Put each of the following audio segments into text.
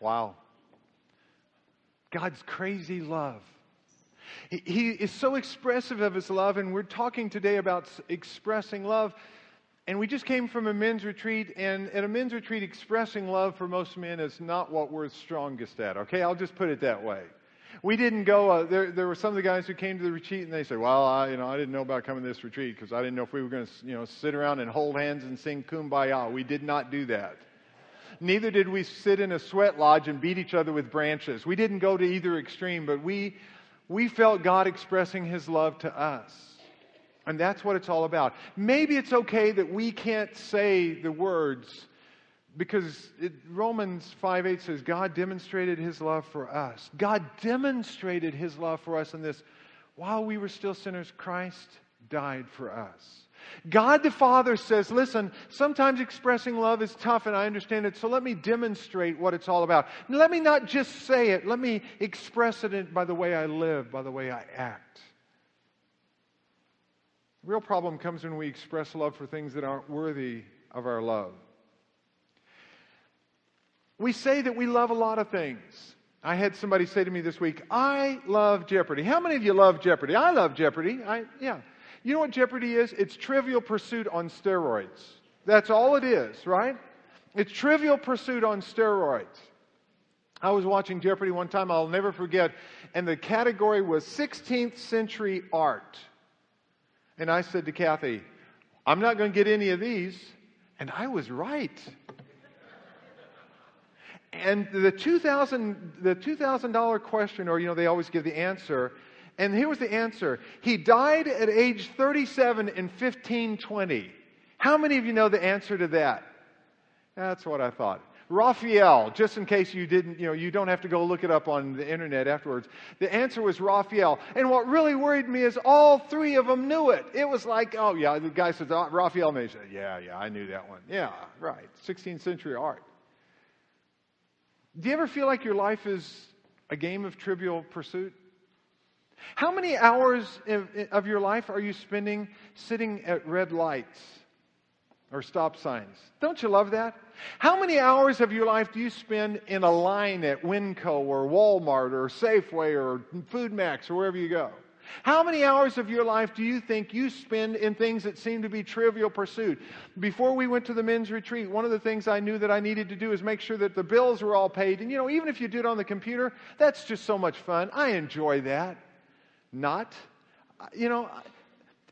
Wow. God's crazy love. He, is so expressive of his love, and we're talking today about expressing love. And we just came from a men's retreat, and at a men's retreat, expressing love for most men is not what we're strongest at, okay? I'll just put it that way. We didn't go, uh, there, there were some of the guys who came to the retreat, and they said, Well, I, you know, I didn't know about coming to this retreat because I didn't know if we were going to, you know, sit around and hold hands and sing kumbaya. We did not do that. Neither did we sit in a sweat lodge and beat each other with branches. We didn't go to either extreme, but we, we felt God expressing His love to us. And that's what it's all about. Maybe it's okay that we can't say the words because it, Romans 5 8 says, God demonstrated His love for us. God demonstrated His love for us in this. While we were still sinners, Christ died for us. God the Father says, listen, sometimes expressing love is tough and I understand it, so let me demonstrate what it's all about. Let me not just say it, let me express it by the way I live, by the way I act. The real problem comes when we express love for things that aren't worthy of our love. We say that we love a lot of things. I had somebody say to me this week, I love Jeopardy. How many of you love Jeopardy? I love Jeopardy. I, yeah. You know what Jeopardy is? It's trivial pursuit on steroids. That's all it is, right? It's trivial pursuit on steroids. I was watching Jeopardy one time, I'll never forget, and the category was 16th century art. And I said to Kathy, I'm not going to get any of these. And I was right. And the 2,000 the $2,000 question, or, you know, they always give the answer. And here was the answer. He died at age 37 in 1520. How many of you know the answer to that? That's what I thought. Raphael, just in case you didn't, you know, you don't have to go look it up on the internet afterwards. The answer was Raphael. And what really worried me is all three of them knew it. It was like, oh yeah, the guy says, oh, Raphael, said, yeah, yeah, I knew that one. Yeah, right. 16th century art. Do you ever feel like your life is a game of trivial pursuit? How many hours of your life are you spending sitting at red lights or stop signs? Don't you love that? How many hours of your life do you spend in a line at Winco or Walmart or Safeway or Food Max or wherever you go? How many hours of your life do you think you spend in things that seem to be trivial pursuit? Before we went to the men's retreat, one of the things I knew that I needed to do is make sure that the bills were all paid. And you know, even if you do it on the computer, that's just so much fun. I enjoy that. Not, you know,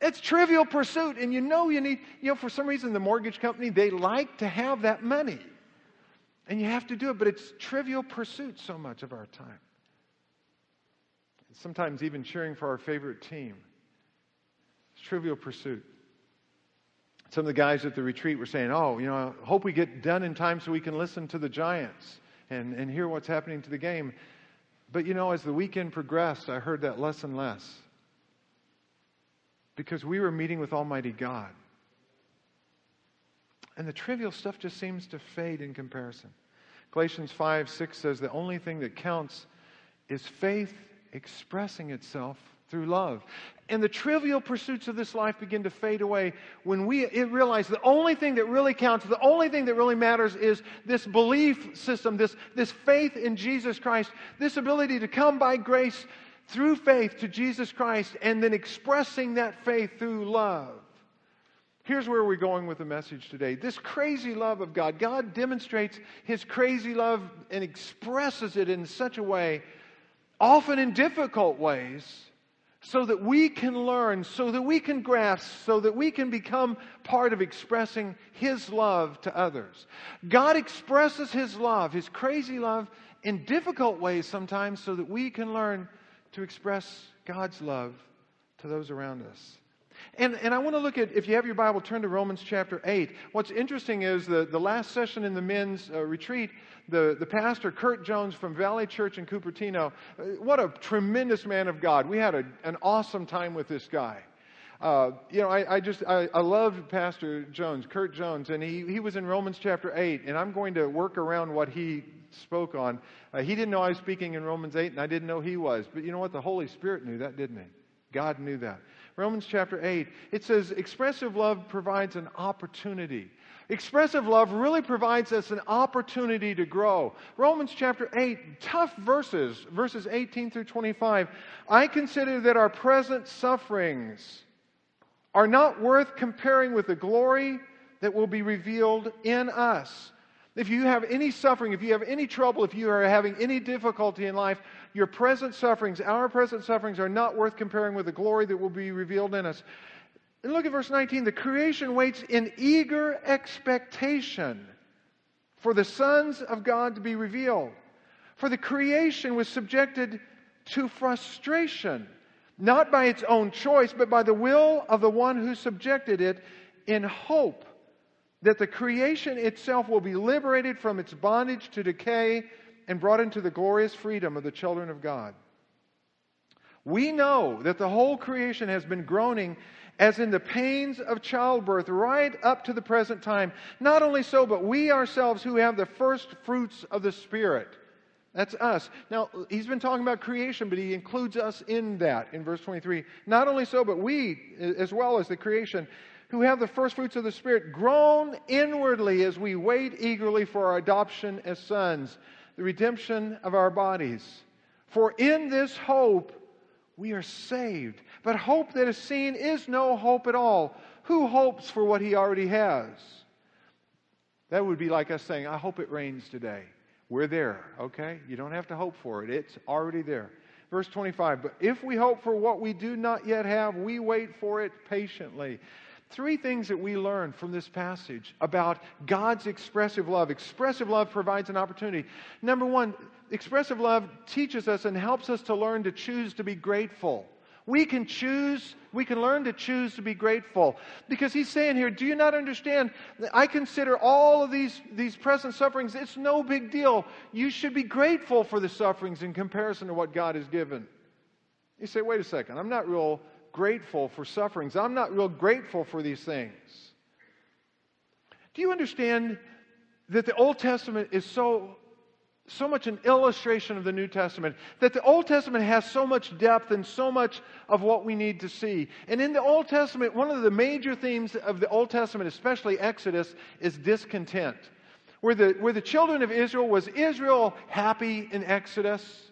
it's trivial pursuit. And you know, you need, you know, for some reason, the mortgage company, they like to have that money. And you have to do it, but it's trivial pursuit so much of our time sometimes even cheering for our favorite team. It's trivial pursuit. Some of the guys at the retreat were saying, Oh, you know, I hope we get done in time so we can listen to the Giants and, and hear what's happening to the game. But, you know, as the weekend progressed, I heard that less and less. Because we were meeting with Almighty God. And the trivial stuff just seems to fade in comparison. Galatians 5 6 says the only thing that counts is faith expressing itself through love. And the trivial pursuits of this life begin to fade away when we realize the only thing that really counts, the only thing that really matters is this belief system, this, this faith in Jesus Christ, this ability to come by grace through faith to Jesus Christ and then expressing that faith through love. Here's where we're going with the message today. This crazy love of God. God demonstrates his crazy love and expresses it in such a way often in difficult ways, so that we can learn, so that we can grasp, so that we can become part of expressing His love to others. God expresses His love, His crazy love, in difficult ways sometimes, so that we can learn to express God's love to those around us. And, and I want to look at, if you have your Bible, turn to Romans chapter 8. What's interesting is the, the last session in the men's uh, retreat, the, the pastor, Kurt Jones from Valley Church in Cupertino, uh, what a tremendous man of God. We had a, an awesome time with this guy. Uh, you know, I, I just, I, I love Pastor Jones, Kurt Jones, and he, he was in Romans chapter 8, and I'm going to work around what he spoke on. Uh, he didn't know I was speaking in Romans 8, and I didn't know he was. But you know what? The Holy Spirit knew that, didn't he? God knew that. Romans chapter 8, it says, expressive love provides an opportunity. Expressive love really provides us an opportunity to grow. Romans chapter 8, tough verses, verses 18 through 25. I consider that our present sufferings are not worth comparing with the glory that will be revealed in us. If you have any suffering, if you have any trouble, if you are having any difficulty in life, your present sufferings, our present sufferings, are not worth comparing with the glory that will be revealed in us. And look at verse 19. The creation waits in eager expectation for the sons of God to be revealed. For the creation was subjected to frustration, not by its own choice, but by the will of the one who subjected it, in hope that the creation itself will be liberated from its bondage to decay and brought into the glorious freedom of the children of God. We know that the whole creation has been groaning as in the pains of childbirth right up to the present time. Not only so, but we ourselves who have the first fruits of the Spirit. That's us. Now, he's been talking about creation, but he includes us in that in verse 23. Not only so, but we, as well as the creation, who have the first fruits of the Spirit, groan inwardly as we wait eagerly for our adoption as sons, the redemption of our bodies. For in this hope, we are saved. But hope that is seen is no hope at all. Who hopes for what he already has? That would be like us saying, I hope it rains today. We're there, okay? You don't have to hope for it, it's already there. Verse 25, but if we hope for what we do not yet have, we wait for it patiently. Three things that we learn from this passage about God's expressive love. Expressive love provides an opportunity. Number one, expressive love teaches us and helps us to learn to choose to be grateful. We can choose, we can learn to choose to be grateful. Because he's saying here, do you not understand? I consider all of these, these present sufferings, it's no big deal. You should be grateful for the sufferings in comparison to what God has given. You say, wait a second, I'm not real grateful for sufferings. I'm not real grateful for these things. Do you understand that the Old Testament is so so much an illustration of the New Testament, that the Old Testament has so much depth and so much of what we need to see. And in the Old Testament, one of the major themes of the Old Testament, especially Exodus, is discontent. Where the, where the children of Israel, was Israel happy in Exodus?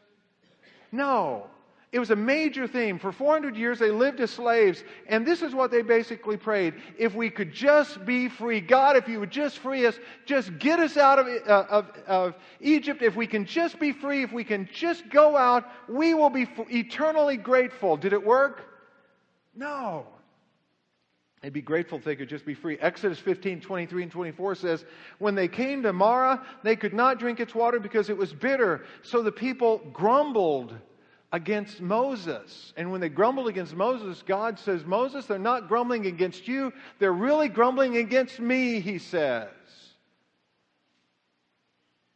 No. It was a major theme. For 400 years, they lived as slaves, and this is what they basically prayed. If we could just be free, God, if you would just free us, just get us out of, uh, of, of Egypt. If we can just be free, if we can just go out, we will be eternally grateful. Did it work? No. They'd be grateful if they could just be free. Exodus 15, 23 and 24 says, When they came to Marah, they could not drink its water because it was bitter. So the people grumbled against Moses. And when they grumbled against Moses, God says, Moses, they're not grumbling against you. They're really grumbling against me, he says.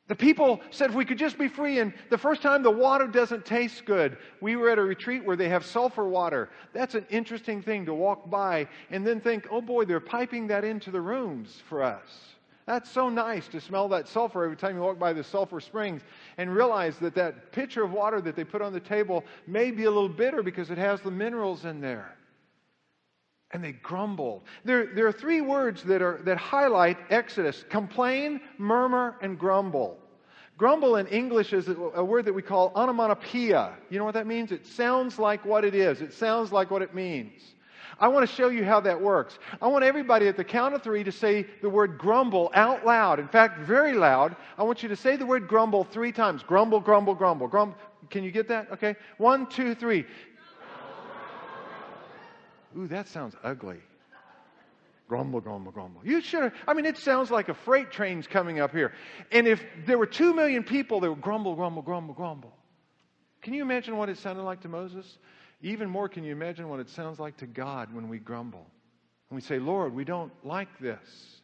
The people said, if we could just be free. And the first time the water doesn't taste good. We were at a retreat where they have sulfur water. That's an interesting thing to walk by and then think, oh boy, they're piping that into the rooms for us. That's so nice to smell that sulfur every time you walk by the sulfur springs and realize that that pitcher of water that they put on the table may be a little bitter because it has the minerals in there. And they grumbled. There, there are three words that, are, that highlight Exodus complain, murmur, and grumble. Grumble in English is a word that we call onomatopoeia. You know what that means? It sounds like what it is, it sounds like what it means. I want to show you how that works. I want everybody at the count of three to say the word grumble out loud. In fact, very loud. I want you to say the word grumble three times. Grumble, grumble, grumble. grumble. Can you get that? Okay. One, two, three. Ooh, that sounds ugly. Grumble, grumble, grumble. You should I mean, it sounds like a freight train's coming up here. And if there were two million people that would grumble, grumble, grumble, grumble. Can you imagine what it sounded like to Moses? Even more, can you imagine what it sounds like to God when we grumble? And we say, Lord, we don't like this.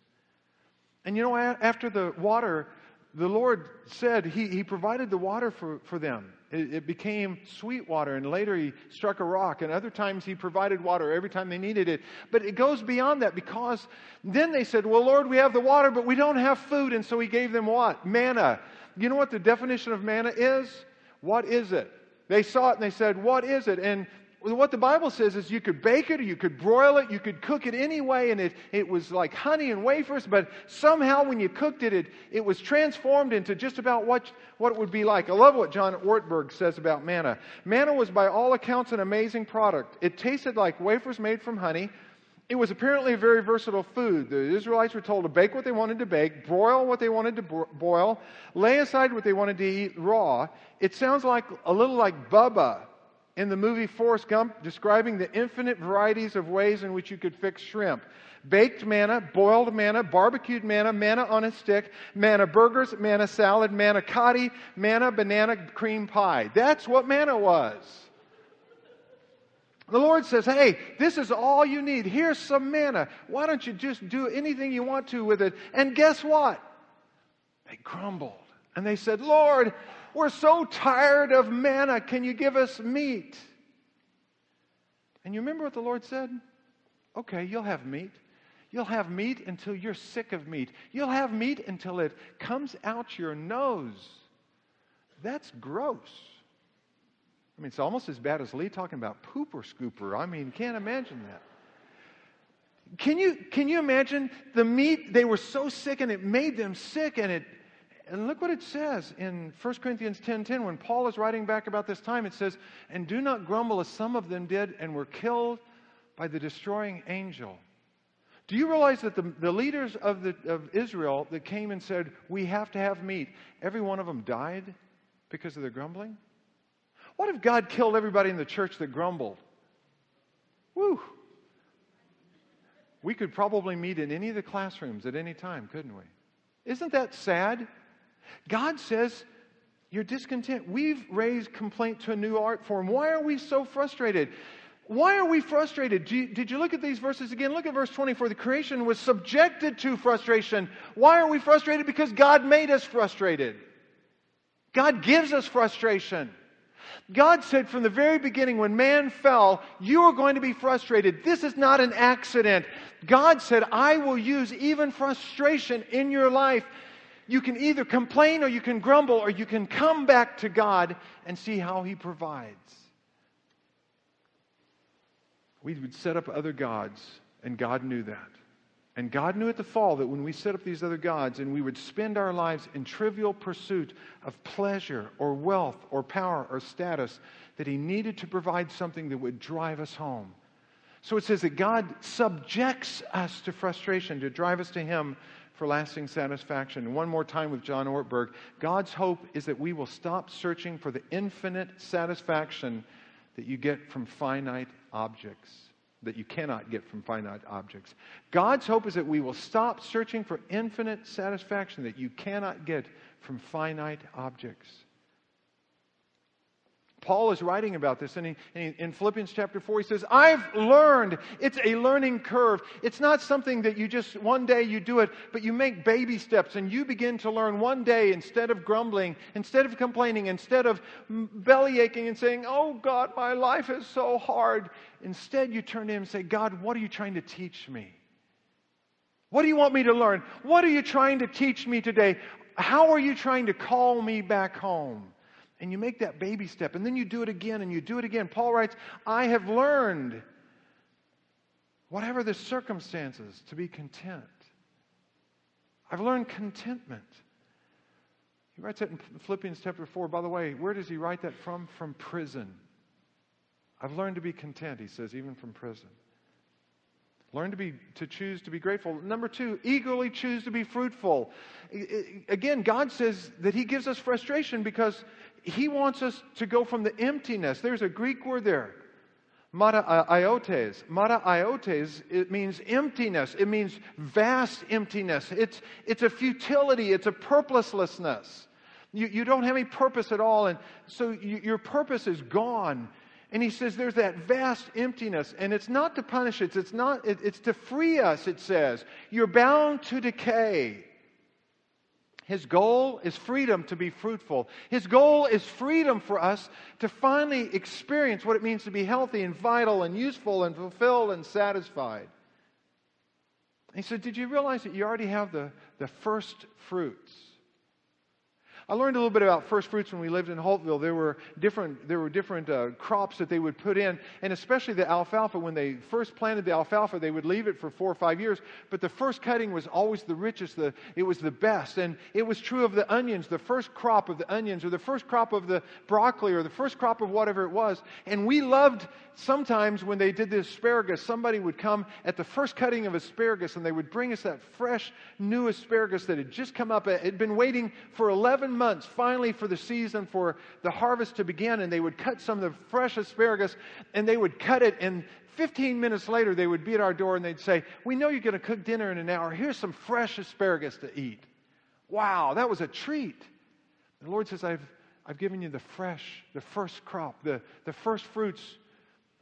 And you know, after the water, the Lord said He, he provided the water for, for them. It, it became sweet water, and later He struck a rock, and other times He provided water every time they needed it. But it goes beyond that because then they said, Well, Lord, we have the water, but we don't have food. And so He gave them what? Manna. You know what the definition of manna is? What is it? They saw it and they said, What is it? And what the Bible says is you could bake it or you could broil it, you could cook it any way, and it, it was like honey and wafers, but somehow when you cooked it, it, it was transformed into just about what, what it would be like. I love what John Ortberg says about manna. Manna was, by all accounts, an amazing product. It tasted like wafers made from honey. It was apparently a very versatile food. The Israelites were told to bake what they wanted to bake, broil what they wanted to boil, lay aside what they wanted to eat raw. It sounds like a little like Bubba in the movie Forrest Gump describing the infinite varieties of ways in which you could fix shrimp. Baked manna, boiled manna, barbecued manna, manna on a stick, manna burgers, manna salad, manna cotti, manna banana cream pie. That's what manna was. The Lord says, Hey, this is all you need. Here's some manna. Why don't you just do anything you want to with it? And guess what? They grumbled. And they said, Lord, we're so tired of manna. Can you give us meat? And you remember what the Lord said? Okay, you'll have meat. You'll have meat until you're sick of meat. You'll have meat until it comes out your nose. That's gross. I mean, it's almost as bad as Lee talking about pooper scooper. I mean, can't imagine that. Can you, can you imagine the meat? They were so sick and it made them sick and it and look what it says in 1 Corinthians 10:10 10, when Paul is writing back about this time it says, "And do not grumble as some of them did and were killed by the destroying angel." Do you realize that the, the leaders of, the, of Israel that came and said, We have to have meat, every one of them died because of their grumbling? What if God killed everybody in the church that grumbled? Woo! We could probably meet in any of the classrooms at any time, couldn't we? Isn't that sad? God says, You're discontent. We've raised complaint to a new art form. Why are we so frustrated? Why are we frustrated? Did you look at these verses again? Look at verse 24. The creation was subjected to frustration. Why are we frustrated? Because God made us frustrated. God gives us frustration. God said from the very beginning when man fell, you are going to be frustrated. This is not an accident. God said, I will use even frustration in your life you can either complain or you can grumble or you can come back to God and see how He provides. We would set up other gods, and God knew that. And God knew at the fall that when we set up these other gods and we would spend our lives in trivial pursuit of pleasure or wealth or power or status, that He needed to provide something that would drive us home. So it says that God subjects us to frustration to drive us to Him for lasting satisfaction. One more time with John Ortberg God's hope is that we will stop searching for the infinite satisfaction that you get from finite objects, that you cannot get from finite objects. God's hope is that we will stop searching for infinite satisfaction that you cannot get from finite objects. Paul is writing about this, and, he, and he, in Philippians chapter 4, he says, I've learned. It's a learning curve. It's not something that you just, one day you do it, but you make baby steps, and you begin to learn one day instead of grumbling, instead of complaining, instead of belly aching and saying, Oh God, my life is so hard. Instead, you turn to him and say, God, what are you trying to teach me? What do you want me to learn? What are you trying to teach me today? How are you trying to call me back home? And you make that baby step, and then you do it again and you do it again. Paul writes, I have learned, whatever the circumstances, to be content. I've learned contentment. He writes that in Philippians chapter 4. By the way, where does he write that from? From prison. I've learned to be content, he says, even from prison. Learn to be to choose to be grateful. Number two, eagerly choose to be fruitful. Again, God says that He gives us frustration because he wants us to go from the emptiness. There's a Greek word there. Mata uh, iotes. Mata iotes, it means emptiness. It means vast emptiness. It's, it's a futility. It's a purposelessness. You, you don't have any purpose at all. And so you, your purpose is gone. And he says there's that vast emptiness. And it's not to punish us. It's, not, it, it's to free us, it says. You're bound to decay. His goal is freedom to be fruitful. His goal is freedom for us to finally experience what it means to be healthy and vital and useful and fulfilled and satisfied. He said, Did you realize that you already have the, the first fruits? I learned a little bit about first fruits when we lived in Holtville. There were different, there were different uh, crops that they would put in, and especially the alfalfa. When they first planted the alfalfa, they would leave it for four or five years. But the first cutting was always the richest, the, it was the best. And it was true of the onions, the first crop of the onions, or the first crop of the broccoli, or the first crop of whatever it was. And we loved sometimes when they did the asparagus, somebody would come at the first cutting of asparagus, and they would bring us that fresh, new asparagus that had just come up. It had been waiting for 11 months finally for the season for the harvest to begin, and they would cut some of the fresh asparagus and they would cut it. And 15 minutes later, they would be at our door and they'd say, We know you're going to cook dinner in an hour. Here's some fresh asparagus to eat. Wow, that was a treat. The Lord says, I've, I've given you the fresh, the first crop, the, the first fruits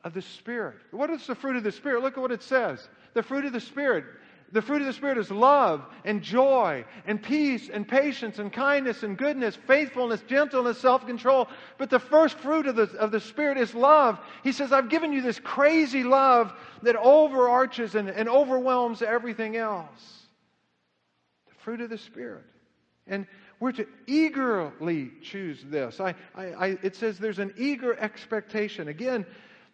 of the Spirit. What is the fruit of the Spirit? Look at what it says. The fruit of the Spirit the fruit of the Spirit is love and joy and peace and patience and kindness and goodness, faithfulness, gentleness, self control. But the first fruit of the, of the Spirit is love. He says, I've given you this crazy love that overarches and, and overwhelms everything else. The fruit of the Spirit. And we're to eagerly choose this. I, I, I, it says there's an eager expectation. Again,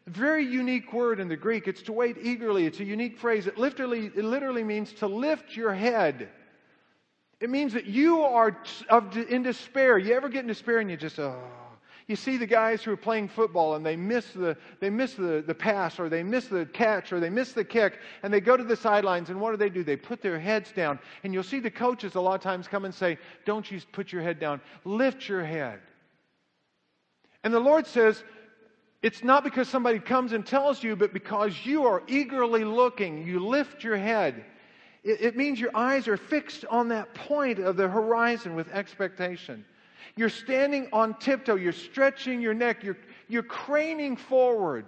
very unique word in the Greek. It's to wait eagerly. It's a unique phrase. It literally, it literally means to lift your head. It means that you are in despair. You ever get in despair and you just, oh. You see the guys who are playing football and they miss the, they miss the, the pass or they miss the catch or they miss the kick and they go to the sidelines and what do they do? They put their heads down. And you'll see the coaches a lot of times come and say, Don't you put your head down, lift your head. And the Lord says, it's not because somebody comes and tells you, but because you are eagerly looking. You lift your head. It, it, means your eyes are fixed on that point of the horizon with expectation. You're standing on tiptoe. You're stretching your neck. You're, you're craning forward.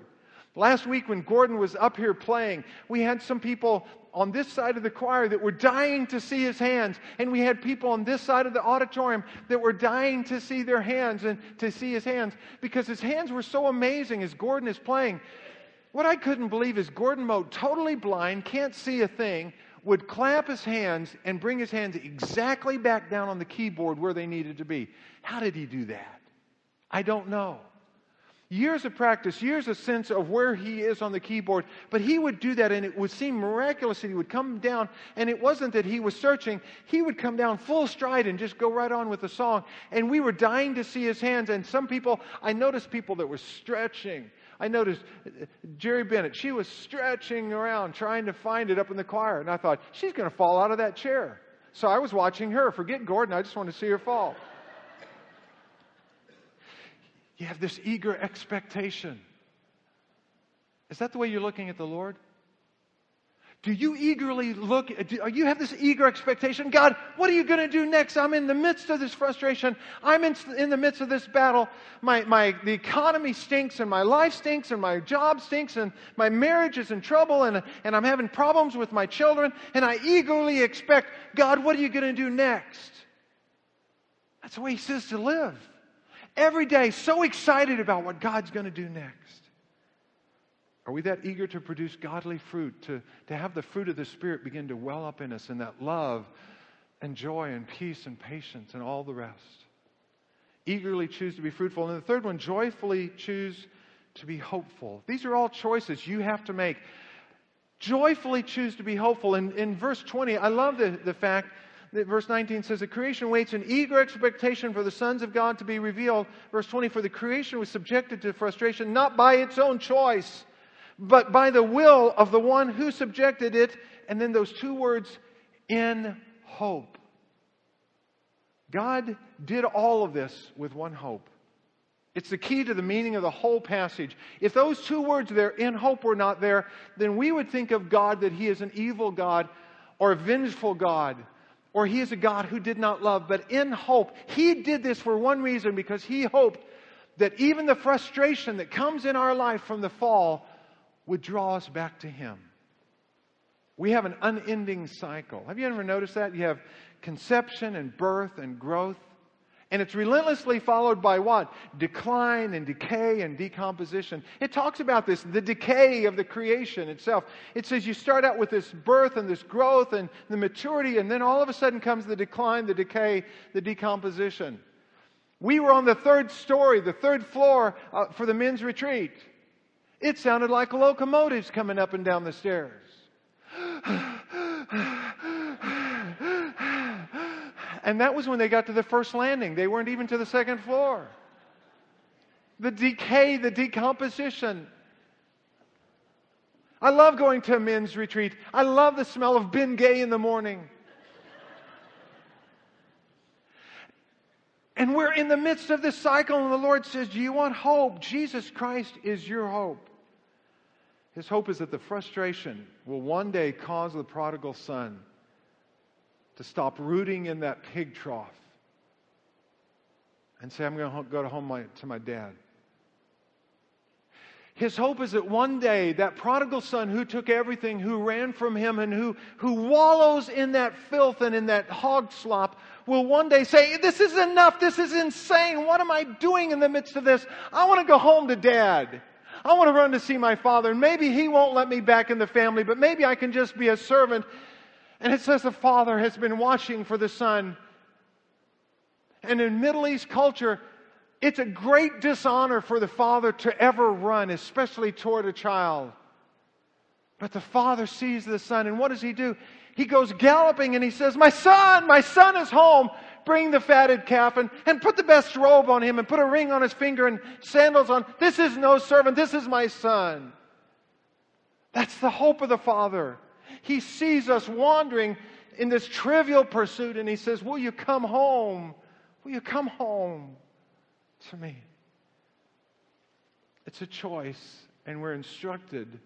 Last week, when Gordon was up here playing, we had some people on this side of the choir that were dying to see his hands. And we had people on this side of the auditorium that were dying to see their hands and to see his hands because his hands were so amazing as Gordon is playing. What I couldn't believe is Gordon Mote, totally blind, can't see a thing, would clap his hands and bring his hands exactly back down on the keyboard where they needed to be. How did he do that? I don't know. Years of practice, years of sense of where he is on the keyboard. But he would do that, and it would seem miraculous that he would come down. And it wasn't that he was searching, he would come down full stride and just go right on with the song. And we were dying to see his hands. And some people, I noticed people that were stretching. I noticed uh, Jerry Bennett, she was stretching around trying to find it up in the choir. And I thought, she's going to fall out of that chair. So I was watching her. Forget Gordon, I just want to see her fall. You have this eager expectation. Is that the way you're looking at the Lord? Do you eagerly look, do you have this eager expectation? God, what are you going to do next? I'm in the midst of this frustration. I'm in, in the midst of this battle. My, my, the economy stinks and my life stinks and my job stinks and my marriage is in trouble and, and I'm having problems with my children. And I eagerly expect, God, what are you going to do next? That's the way he says to live every day so excited about what God's going to do next? Are we that eager to produce godly fruit, to, to have the fruit of the Spirit begin to well up in us, and that love and joy and peace and patience and all the rest? Eagerly choose to be fruitful. And the third one, joyfully choose to be hopeful. These are all choices you have to make. Joyfully choose to be hopeful. And in verse 20, I love the, the fact verse 19 says, The creation waits in eager expectation for the sons of God to be revealed. Verse 20, For the creation was subjected to frustration not by its own choice, but by the will of the one who subjected it. And then those two words, in hope. God did all of this with one hope. It's the key to the meaning of the whole passage. If those two words there, in hope, were not there, then we would think of God that He is an evil God or a vengeful God or he is a God who did not love, but in hope. He did this for one reason because he hoped that even the frustration that comes in our life from the fall would draw us back to him. We have an unending cycle. Have you ever noticed that? You have conception and birth and growth. And it's relentlessly followed by what? Decline and decay and decomposition. It talks about this, the decay of the creation itself. It says you start out with this birth and this growth and the maturity, and then all of a sudden comes the decline, the decay, the decomposition. We were on the third story, the third floor uh, for the men's retreat. It sounded like locomotives coming up and down the stairs. And that was when they got to the first landing. They weren't even to the second floor. The decay, the decomposition. I love going to a men's retreat. I love the smell of Bengay in the morning. And we're in the midst of this cycle, and the Lord says, Do you want hope? Jesus Christ is your hope. His hope is that the frustration will one day cause the prodigal son to stop rooting in that pig trough and say, I'm going to go to home my, to my dad. His hope is that one day that prodigal son who took everything, who ran from him, and who, who wallows in that filth and in that hog slop will one day say, This is enough. This is insane. What am I doing in the midst of this? I want to go home to dad. I want to run to see my father. And maybe he won't let me back in the family, but maybe I can just be a servant. And it says the father has been watching for the son. And in Middle East culture, it's a great dishonor for the father to ever run, especially toward a child. But the father sees the son, and what does he do? He goes galloping and he says, My son, my son is home. Bring the fatted calf and, and put the best robe on him and put a ring on his finger and sandals on. This is no servant, this is my son. That's the hope of the father. He sees us wandering in this trivial pursuit and he says, Will you come home? Will you come home? to me. It's a choice, and we're instructed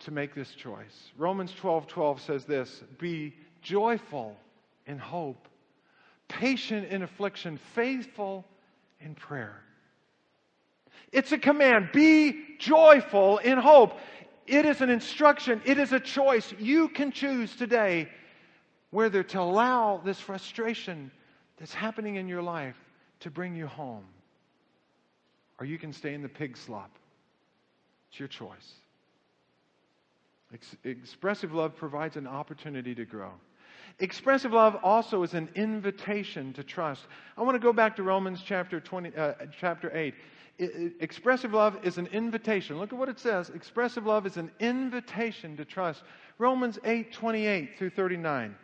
to make this choice. Romans 12 12 says this Be joyful in hope, patient in affliction, faithful in prayer. It's a command. Be joyful in hope. It is an instruction, it is a choice. You can choose today whether to allow this frustration that's happening in your life to bring you home. Or you can stay in the pig slop. It's your choice. Ex- expressive love provides an opportunity to grow. Expressive love also is an invitation to trust. I want to go back to Romans chapter 20, uh, chapter 8. Expressive love is an invitation. Look at what it says. Expressive love is an invitation to trust. Romans 8, 28 through 39.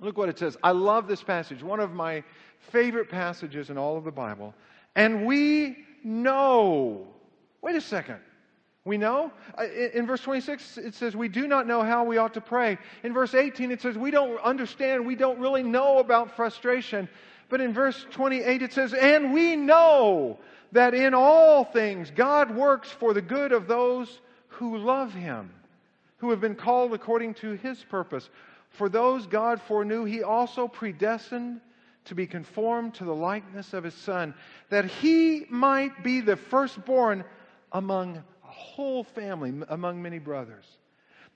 Look what it says. I love this passage, one of my favorite passages in all of the Bible. And we know. Wait a second. We know? In verse 26, it says, We do not know how we ought to pray. In verse 18, it says, We don't understand. We don't really know about frustration. But in verse 28, it says, And we know that in all things God works for the good of those who love him, who have been called according to his purpose. For those God foreknew, he also predestined to be conformed to the likeness of his Son, that he might be the firstborn among a whole family, among many brothers.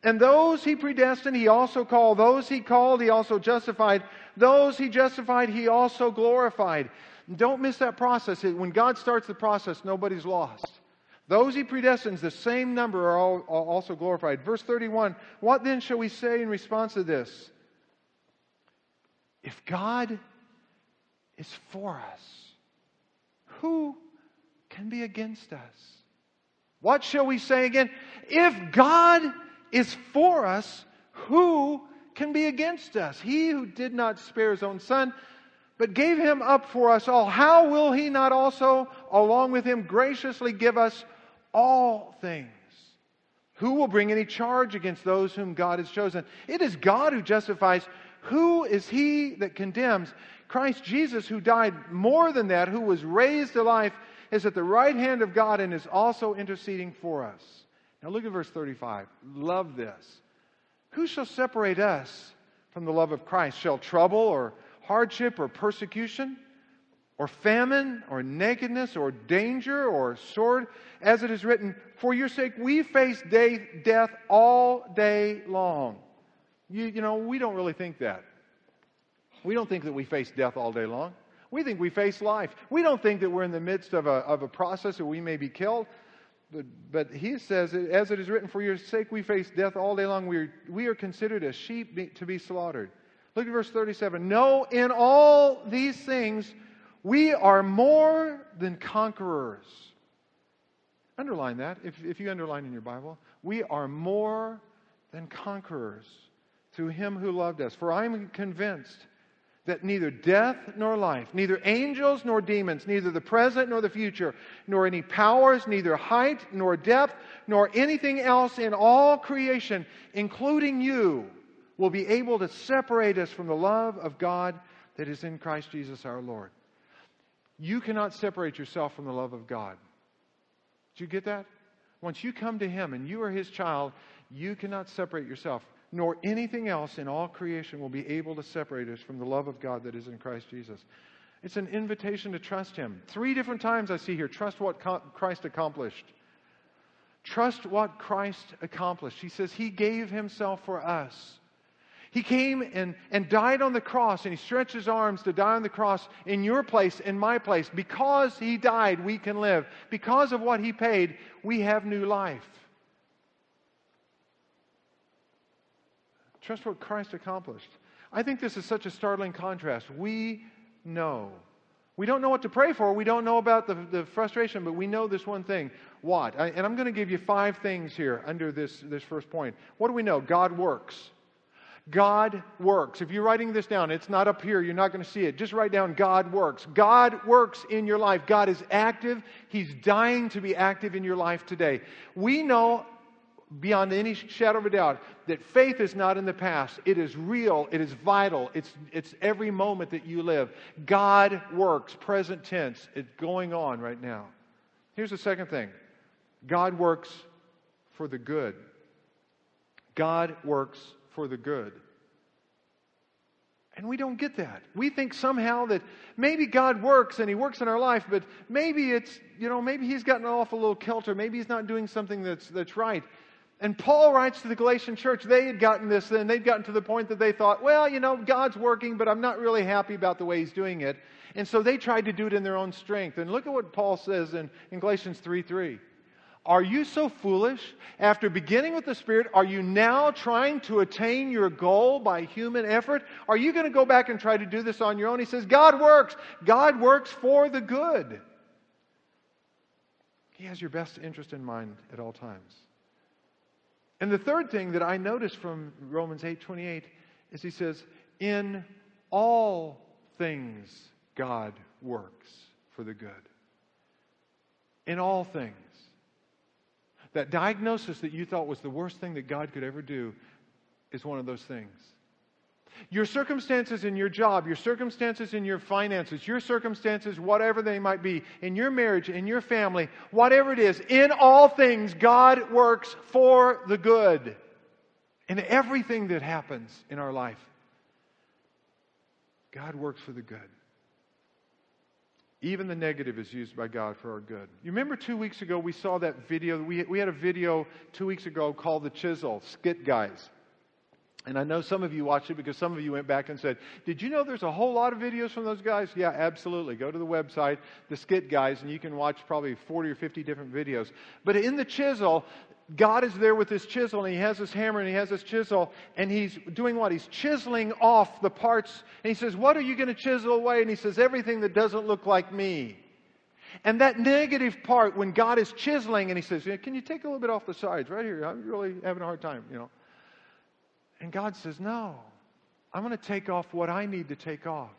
And those he predestined, he also called. Those he called, he also justified. Those he justified, he also glorified. Don't miss that process. When God starts the process, nobody's lost. Those he predestines, the same number are, all, also glorified. Verse 31 What then shall we say in response to this? If God is for us, who can be against us? What shall we say again? If God is for us, who can be against us? He who did not spare his own son, but gave him up for us all, how will he not also, along with him, graciously give us all things. Who will bring any charge against those whom God has chosen? It is God who justifies. Who is he that condemns? Christ Jesus, who died more than that, who was raised to life, is at the right hand of God and is also interceding for us. Now look at verse 35. Love this. Who shall separate us from the love of Christ? Shall trouble or hardship or persecution? or famine, or nakedness, or danger, or sword, as it is written, For your sake we face day, death all day long. You, you know, we don't really think that. We don't think that we face death all day long. We think we face life. We don't think that we're in the midst of a, of a process where we may be killed. But, but he says, as it is written, For your sake we face death all day long. We are, we are considered as sheep to be slaughtered. Look at verse 37. No, in all these things, We are more than conquerors. Underline that if, if you underline in your Bible. We are more than conquerors through him who loved us. For I am convinced that neither death nor life, neither angels nor demons, neither the present nor the future, nor any powers, neither height nor depth, nor anything else in all creation, including you, will be able to separate us from the love of God that is in Christ Jesus our Lord. You cannot separate yourself from the love of God. Did you get that? Once you come to Him and you are His child, you cannot separate yourself nor anything else in all creation will be able to separate us from the love of God that is in Christ Jesus. It's an invitation to trust Him. Three different times I see here trust what Christ accomplished. Trust what Christ accomplished. He says He gave Himself for us. He came and, and died on the cross, and He stretched His arms to die on the cross in your place, in my place. Because He died, we can live. Because of what He paid, we have new life. Trust what Christ accomplished. I think this is such a startling contrast. We know. We don't know what to pray for. We don't know about the, the frustration, but we know this one thing. What? I, and I'm going to give you five things here under this, this first point. What do we know? God works. God works. If you're writing this down, it's not up here. You're not going to see it. Just write down God works. God works in your life. God is active. He's dying to be active in your life today. We know beyond any shadow of a doubt that faith is not in the past. It is real. It is vital. It's, it's every moment that you live. God works, present tense. It's going on right now. Here's the second thing God works for the good. God works for the good. And we don't get that. We think somehow that maybe God works and He works in our life, but maybe it's, you know, maybe He's gotten off a little kilter. Maybe He's not doing something that's, that's right. And Paul writes to the Galatian church, they had gotten this, and they'd gotten to the point that they thought, well, you know, God's working, but I'm not really happy about the way he's doing it. And so they tried to do it in their own strength. And look at what Paul says in, in Galatians 3 3. Are you so foolish? After beginning with the Spirit, are you now trying to attain your goal by human effort? Are you going to go back and try to do this on your own? He says, God works. God works for the good. He has your best interest in mind at all times. And the third thing that I notice from Romans 8:28 is he says, "In all things God works for the good." In all things. That diagnosis that you thought was the worst thing that God could ever do is one of those things. Your circumstances in your job, your circumstances in your finances, your circumstances, whatever they might be, in your marriage, in your family, whatever it is, in all things, God works for the good. In everything that happens in our life, God works for the good. Even the negative is used by God for our good. You remember two weeks ago we saw that video? We, we had a video two weeks ago called The Chisel, Skit Guys. And I know some of you watched it because some of you went back and said, Did you know there's a whole lot of videos from those guys? Yeah, absolutely. Go to the website, the Skit Guys, and you can watch probably 40 or 50 different videos. But in the chisel, God is there with his chisel, and he has his hammer, and he has his chisel, and he's doing what? He's chiseling off the parts. And he says, What are you going to chisel away? And he says, Everything that doesn't look like me. And that negative part, when God is chiseling, and he says, Can you take a little bit off the sides right here? I'm really having a hard time, you know. And God says, No, I'm going to take off what I need to take off.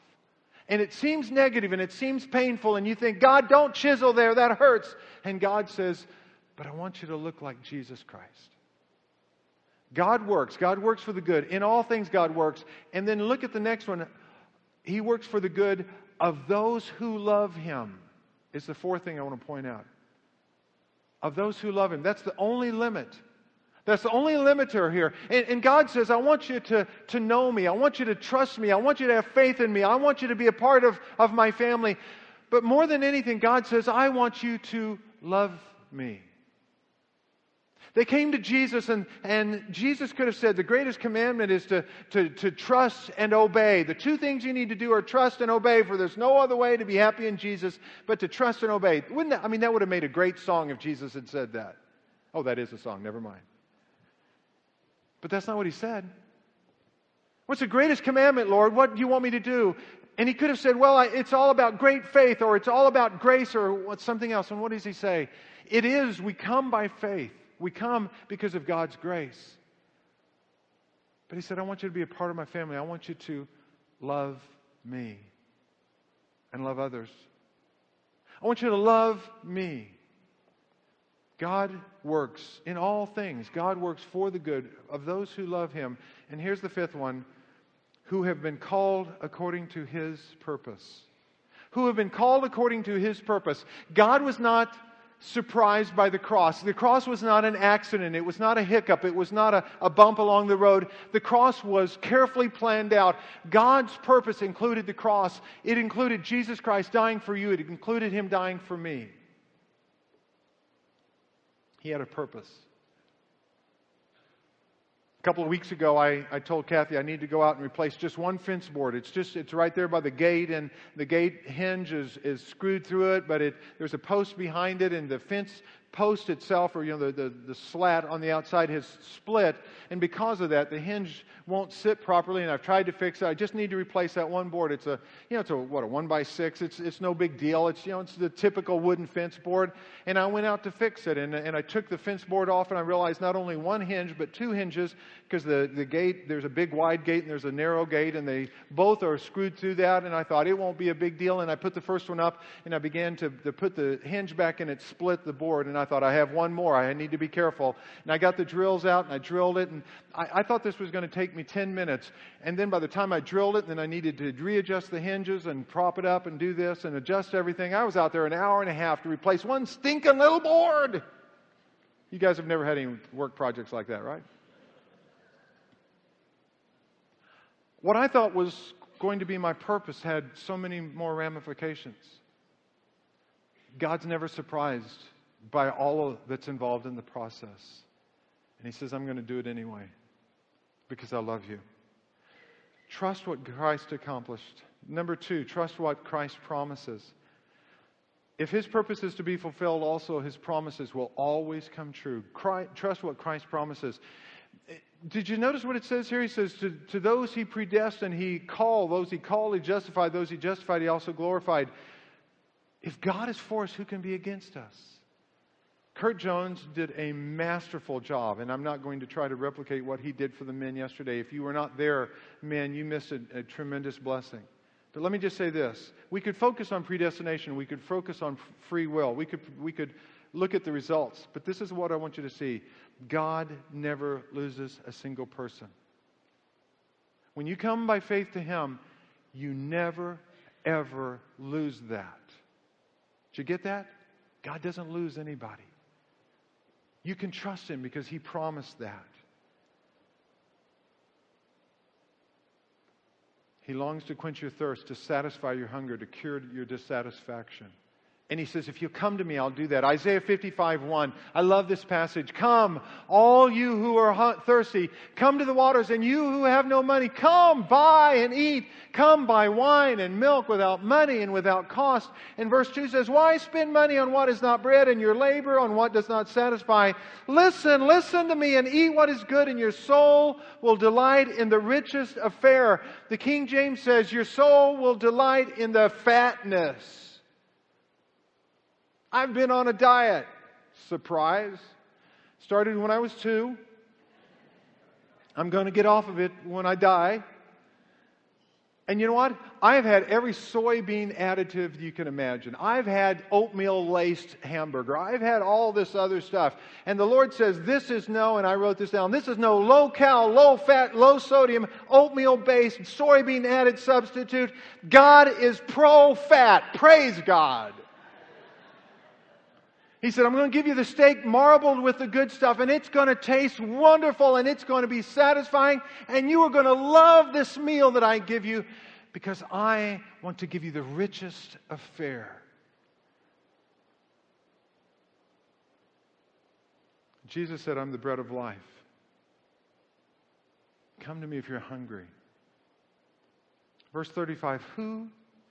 And it seems negative and it seems painful, and you think, God, don't chisel there, that hurts. And God says, But I want you to look like Jesus Christ. God works. God works for the good. In all things, God works. And then look at the next one. He works for the good of those who love Him, is the fourth thing I want to point out. Of those who love Him. That's the only limit. That's the only limiter here. And, and, God says, I want you to, to know me. I want you to trust me. I want you to have faith in me. I want you to be a part of, of my family. But more than anything, God says, I want you to love me. They came to Jesus, and, and Jesus could have said, The greatest commandment is to, to, to trust and obey. The two things you need to do are trust and obey, for there's no other way to be happy in Jesus but to trust and obey. Wouldn't that, I mean, that would have made a great song if Jesus had said that. Oh, that is a song. Never mind. But that's not what he said. What's the greatest commandment, Lord? What do you want me to do? And he could have said, Well, I, it's all about great faith, or it's all about grace, or what, something else. And what does he say? It is, we come by faith. We come because of God's grace. But he said, I want you to be a part of my family. I want you to love me and love others. I want you to love me. God works in all things. God works for the good of those who love him. And here's the fifth one who have been called according to his purpose. Who have been called according to his purpose. God was not surprised by the cross. The cross was not an accident. It was not a hiccup. It was not a, a, bump along the road. The cross was carefully planned out. God's purpose included the cross. It included Jesus Christ dying for you. It included Him dying for me. He had a purpose A couple of weeks ago, I, I told Kathy I need to go out and replace just one fence board. It's just it's right there by the gate, and the gate hinge is, is screwed through it, but it, there's a post behind it, and the fence post itself, or you know, the, the, the slat on the outside has split, and because of that, the hinge won't sit properly, and I've tried to fix it. I just need to replace that one board. It's a, you know, it's a what a one by six. It's it's no big deal. It's you know, it's the typical wooden fence board, and I went out to fix it, and and I took the fence board off, and I realized not only one hinge but two hinges, because the the gate there's a big wide gate and there's a narrow gate, and they both are screwed through that, and I thought it won't be a big deal, and I put the first one up, and I began to, to put the hinge back, and it split the board, and I thought, I have one more. I need to be careful. And I got the drills out and I drilled it. And I, I thought this was going to take me 10 minutes. And then by the time I drilled it, then I needed to readjust the hinges and prop it up and do this and adjust everything. I was out there an hour and a half to replace one stinking little board. You guys have never had any work projects like that, right? What I thought was going to be my purpose had so many more ramifications. God's never surprised by all that's involved in the process. And he says, I'm going to do it anyway because I love you. Trust what Christ accomplished. Number two, trust what Christ promises. If his purpose is to be fulfilled, also his promises will always come true. Christ, trust what Christ promises. Did you notice what it says here? He says, to, to those he predestined, he called. Those he called, he justified. Those he justified, he also glorified. If God is for us, who can be against us? Kurt Jones did a masterful job, and I'm not going to try to replicate what he did for the men yesterday. If you were not there, men, you missed a, a tremendous blessing. But let me just say this. We could focus on predestination. We could focus on free will. We could, we could look at the results. But this is what I want you to see God never loses a single person. When you come by faith to Him, you never, ever lose that. Did you get that? God doesn't lose anybody. You can trust Him because He promised that. He longs to quench your thirst, to satisfy your hunger, to cure your dissatisfaction. And he says, If you come to me, I'll do that. Isaiah 55 1. I love this passage. Come, all you who are thirsty, come to the waters, and you who have no money, come buy and eat. Come buy wine and milk without money and without cost. And verse 2 says, Why spend money on what is not bread and your labor on what does not satisfy? Listen, listen to me and eat what is good, and your soul will delight in the richest affair. The King James says, Your soul will delight in the fatness. I've been on a diet. Surprise. Started when I was two. I'm going to get off of it when I die. And you know what? I've had every soybean additive you can imagine. I've had oatmeal laced hamburger. I've had all this other stuff. And the Lord says, This is no, and I wrote this down, this is no low cal, low fat, low sodium, oatmeal based, soybean added substitute. God is pro fat. Praise God. He said, I'm going to give you the steak marbled with the good stuff, and it's going to taste wonderful, and it's going to be satisfying, and you are going to love this meal that I give you because I want to give you the richest affair. Jesus said, I'm the bread of life. Come to me if you're hungry. Verse 35 Who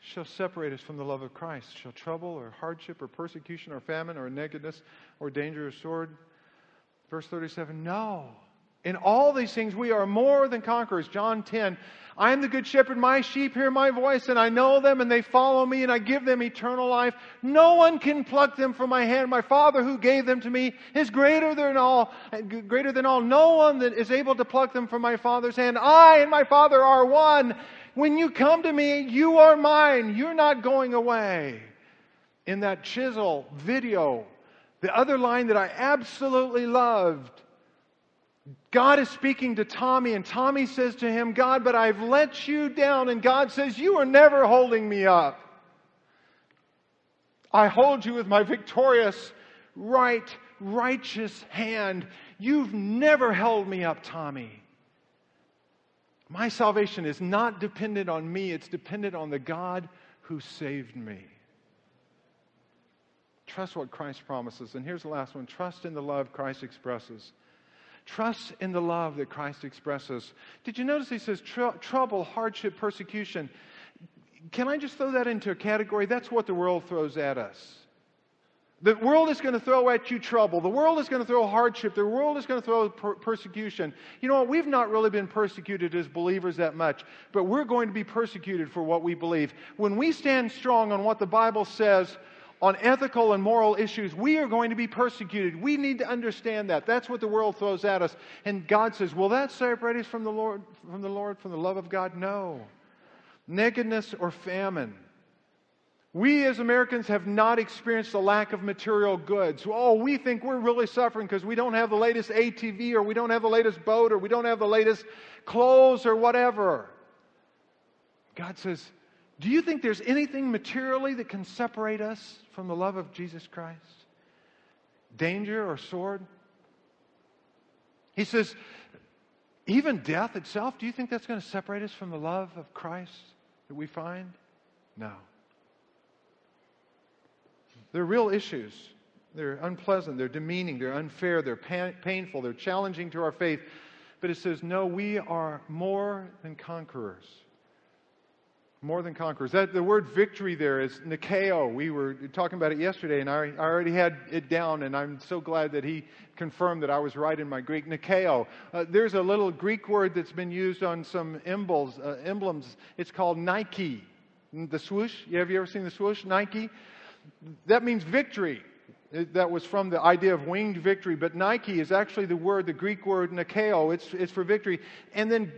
shall separate us from the love of Christ? Shall trouble or hardship or persecution or famine or nakedness or danger or sword? Verse 37 No. In all these things, we are more than conquerors. John 10. I am the good shepherd. My sheep hear my voice, and I know them, and they follow me, and I give them eternal life. No one can pluck them from my hand. My Father who gave them to me is greater than all, greater than all. No one that is able to pluck them from my Father's hand. I and my Father are one. When you come to me, you are mine. You're not going away. In that chisel video, the other line that I absolutely loved God is speaking to Tommy, and Tommy says to him, God, but I've let you down. And God says, You are never holding me up. I hold you with my victorious, right, righteous hand. You've never held me up, Tommy. My salvation is not dependent on me, it's dependent on the God who saved me. Trust what Christ promises. And here's the last one trust in the love Christ expresses. Trust in the love that Christ expresses. Did you notice he says tr- trouble, hardship, persecution? Can I just throw that into a category? That's what the world throws at us. The world is going to throw at you trouble. The world is going to throw hardship. The world is going to throw per- persecution. You know what? We've not really been persecuted as believers that much, but we're going to be persecuted for what we believe. When we stand strong on what the Bible says, on ethical and moral issues, we are going to be persecuted. We need to understand that. That's what the world throws at us. And God says, Will that separate us from the Lord, from the Lord, from the love of God? No. Nakedness or famine. We as Americans have not experienced a lack of material goods. Oh, we think we're really suffering because we don't have the latest ATV or we don't have the latest boat or we don't have the latest clothes or whatever. God says, do you think there's anything materially that can separate us from the love of Jesus Christ? Danger or sword? He says, even death itself, do you think that's going to separate us from the love of Christ that we find? No. They're real issues. They're unpleasant, they're demeaning, they're unfair, they're pa- painful, they're challenging to our faith. But it says, no, we are more than conquerors. More than conquerors. That, the word victory there is Nikeo. We were talking about it yesterday, and I, I already had it down, and I'm so glad that he confirmed that I was right in my Greek. Nikeo. Uh, there's a little Greek word that's been used on some. Uh, emblems. It's called Nike. The swoosh. Have you ever seen the swoosh? Nike. That means victory. Uh, that was from the idea of winged victory, but Nike is actually the word, the Greek word Nikeo. It's, it's for victory. And then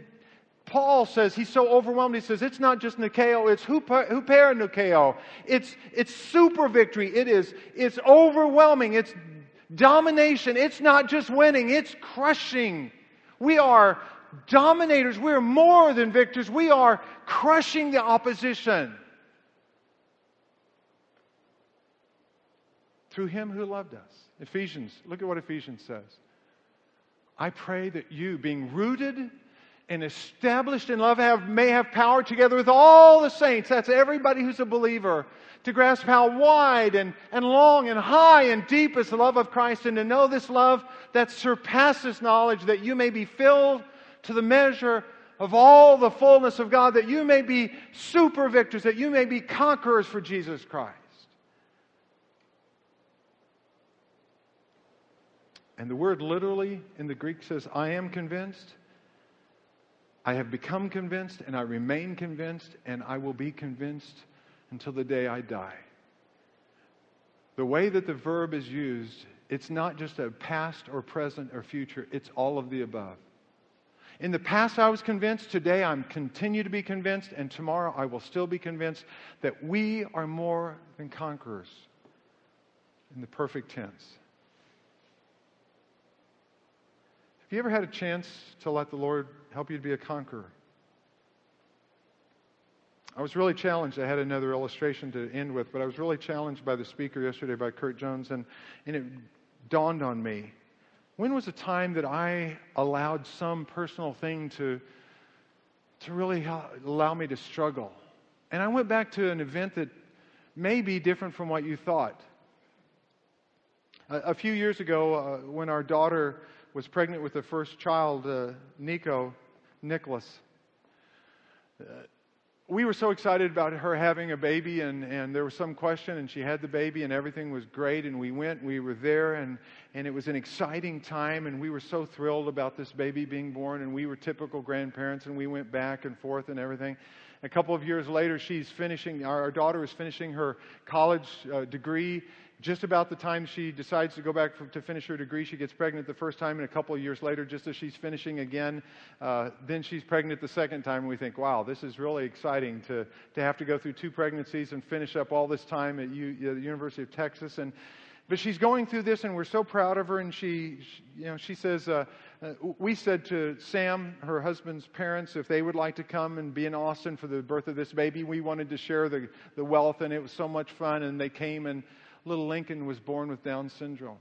Paul says he's so overwhelmed. He says it's not just Nikeo, it's huper Nikeo. It's, it's super victory. It is, it's overwhelming. It's domination. It's not just winning, it's crushing. We are dominators. We are more than victors. We are crushing the opposition. Through him who loved us. Ephesians, look at what Ephesians says. I pray that you, being rooted and established in love have, may have power together with all the saints, that's everybody who's a believer, to grasp how wide and, and long and high and deep is the love of Christ, and to know this love that surpasses knowledge, that you may be filled to the measure of all the fullness of God, that you may be super victors, that you may be conquerors for Jesus Christ. And the word literally in the Greek says, I am convinced. I have become convinced and I remain convinced and I will be convinced until the day I die. The way that the verb is used, it's not just a past or present or future, it's all of the above. In the past, I was convinced. Today, I'm continue to be convinced. And tomorrow, I will still be convinced that we are more than conquerors in the perfect tense. Have you ever had a chance to let the Lord help you to be a conqueror? I was really challenged. I had another illustration to end with, but I was really challenged by the speaker yesterday, by Kurt Jones, and, and it dawned on me. When was a time that I allowed some personal thing to, to really allow me to struggle? And I went back to an event that may be different from what you thought. A, a few years ago, uh, when our daughter was pregnant with the first child, uh, Nico, Nicholas. Uh, we were so excited about her having a baby, and, and there was some question, and she had the baby, and everything was great. And we went, we were there, and, and it was an exciting time, and we were so thrilled about this baby being born, and we were typical grandparents, and we went back and forth and everything. A couple of years later, she's finishing, our daughter is finishing her college uh, degree, just about the time she decides to go back for, to finish her degree, she gets pregnant the first time, and a couple of years later, just as she's finishing again, uh, then she's pregnant the second time, and we think, wow, this is really exciting to, to have to go through two pregnancies and finish up all this time at U, the University of Texas. And, but she's going through this, and we're so proud of her, and she, she you know, she says, uh, uh, we said to Sam, her husband's parents, if they would like to come and be in Austin for the birth of this baby, we wanted to share the, the wealth, and it was so much fun, and they came and little Lincoln was born with Down syndrome.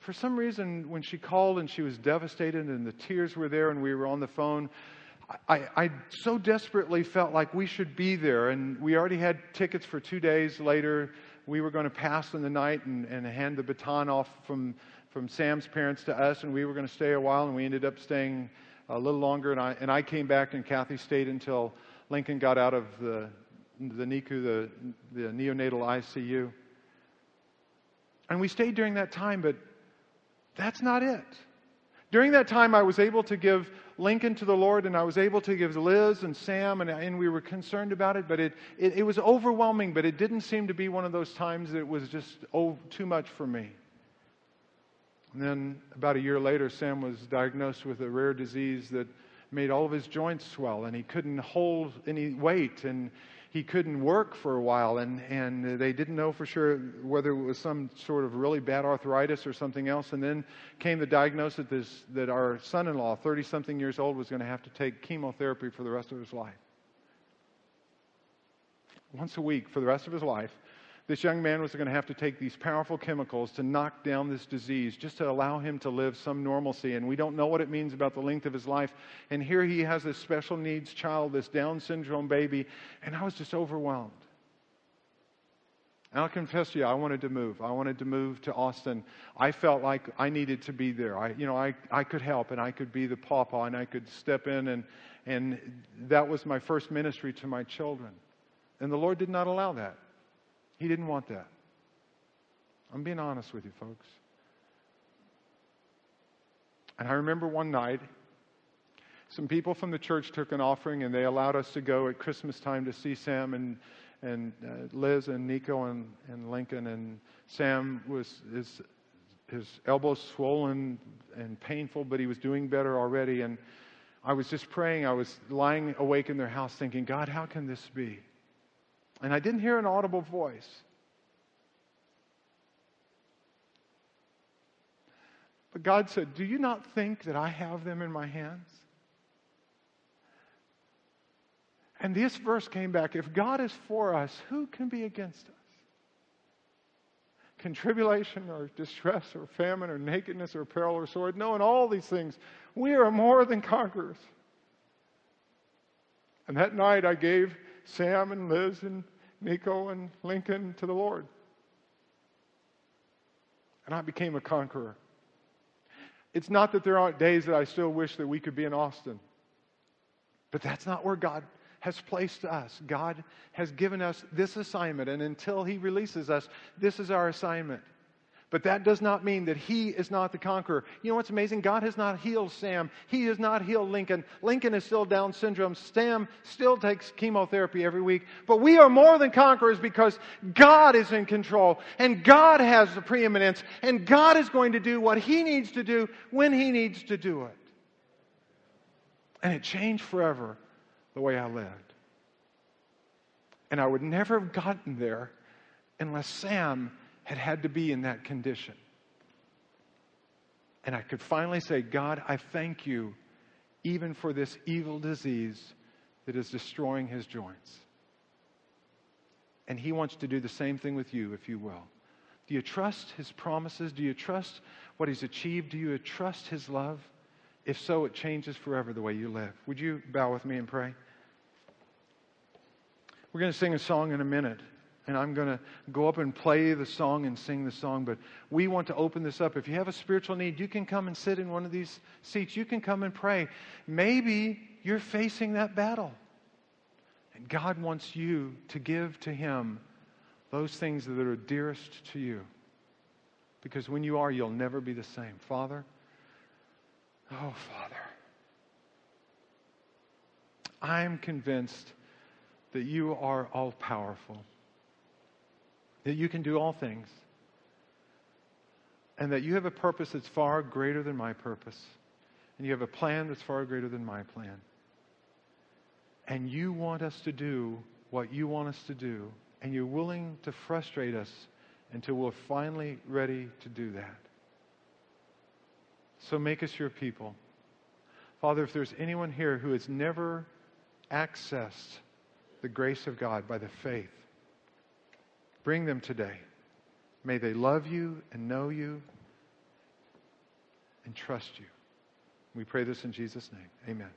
For some reason, when she called and she was devastated and the tears were there and we were on the phone, I, I, so desperately felt like we should be there. And we already had tickets for two days later. We were going to pass in the night and, and hand the baton off from, from Sam's parents to us, and we were going to stay a while, and we ended up staying a little longer. And I, and I came back, and Kathy stayed until Lincoln got out of the, the NICU, the, the neonatal ICU. And we stayed during that time, but that's not it. During that time, I was able to give Lincoln to the Lord, and I was able to give Liz and Sam, and, and we were concerned about it, but it, it, it was overwhelming, but it didn't seem to be one of those times that was just oh, too much for me. And then about a year later, Sam was diagnosed with a rare disease that made all of his joints swell, and he couldn't hold any weight, and he couldn't work for a while, and, and they didn't know for sure whether it was some sort of really bad arthritis or something else. And then came the diagnosis that, that our son in law, 30 something years old, was going to have to take chemotherapy for the rest of his life. Once a week for the rest of his life this young man was going to have to take these powerful chemicals to knock down this disease just to allow him to live some normalcy. And we don't know what it means about the length of his life. And here he has this special needs child, this Down syndrome baby, and I was just overwhelmed. And I'll confess to you, I wanted to move. I wanted to move to Austin. I felt like I needed to be there. I, you know, I, I could help and I could be the papa and I could step in and, and that was my first ministry to my children. And the Lord did not allow that. He didn't want that. I'm being honest with you, folks. And I remember one night, some people from the church took an offering and they allowed us to go at Christmas time to see Sam and, and uh, Liz and Nico and, and Lincoln. And Sam was his, his elbows swollen and painful, but he was doing better already. And I was just praying. I was lying awake in their house thinking, God, how can this be? And I didn't hear an audible voice. But God said, Do you not think that I have them in my hands? And this verse came back if God is for us, who can be against us? Can tribulation or distress or famine or nakedness or peril or sword? No, in all these things, we are more than conquerors. And that night I gave Sam and Liz and Nico and Lincoln to the Lord. And I became a conqueror. It's not that there aren't days that I still wish that we could be in Austin, but that's not where God has placed us. God has given us this assignment, and until He releases us, this is our assignment. But that does not mean that he is not the conqueror. You know what's amazing? God has not healed Sam. He has not healed Lincoln. Lincoln is still Down syndrome. Sam still takes chemotherapy every week. But we are more than conquerors because God is in control and God has the preeminence and God is going to do what he needs to do when he needs to do it. And it changed forever the way I lived. And I would never have gotten there unless Sam had had to be in that condition. And I could finally say, God, I thank you even for this evil disease that is destroying his joints. And he wants to do the same thing with you, if you will. Do you trust his promises? Do you trust what he's achieved? Do you trust his love? If so, it changes forever the way you live. Would you bow with me and pray? We're going to sing a song in a minute and I'm going to go up and play the song and sing the song. But we want to open this up. If you have a spiritual need, you can come and sit in one of these seats. You can come and pray. Maybe you're facing that battle. And God wants you to give to Him those things that are dearest to you. Because when you are, you'll never be the same. Father, oh, Father, I'm convinced that you are all powerful, that you can do all things, and that you have a purpose that's far greater than my purpose, and you have a plan that's far greater than my plan. And you want us to do what you want us to do, and you're willing to frustrate us until we're finally ready to do that. So make us your people. Father, if there's anyone here who has never accessed the grace of God by the faith, bring them today. May they love you and know you and trust you. We pray this in Jesus' name. Amen.